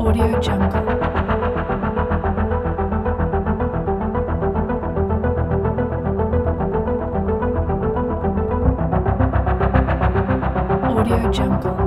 Audio Jungle.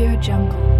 Audio Jungle.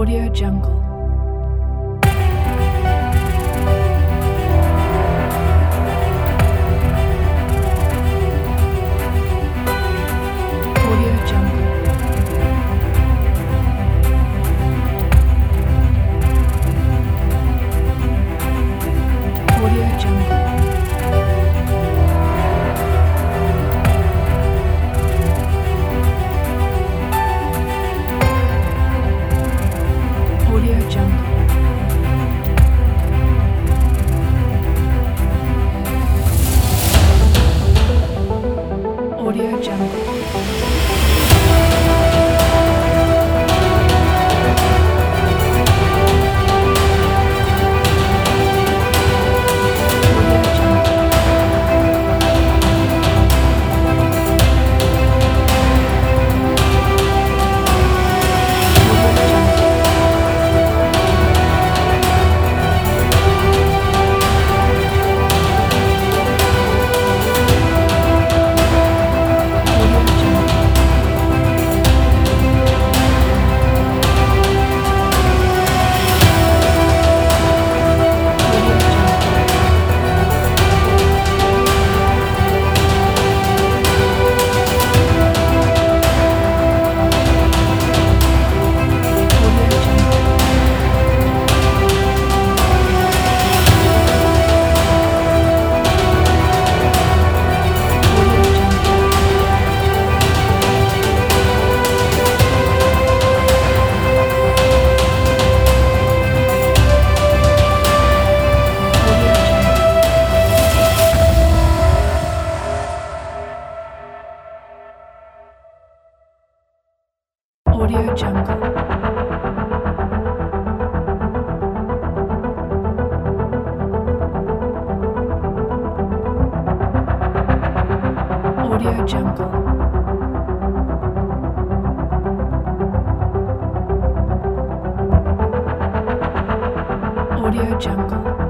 Audio Jungle. Audio Jungle.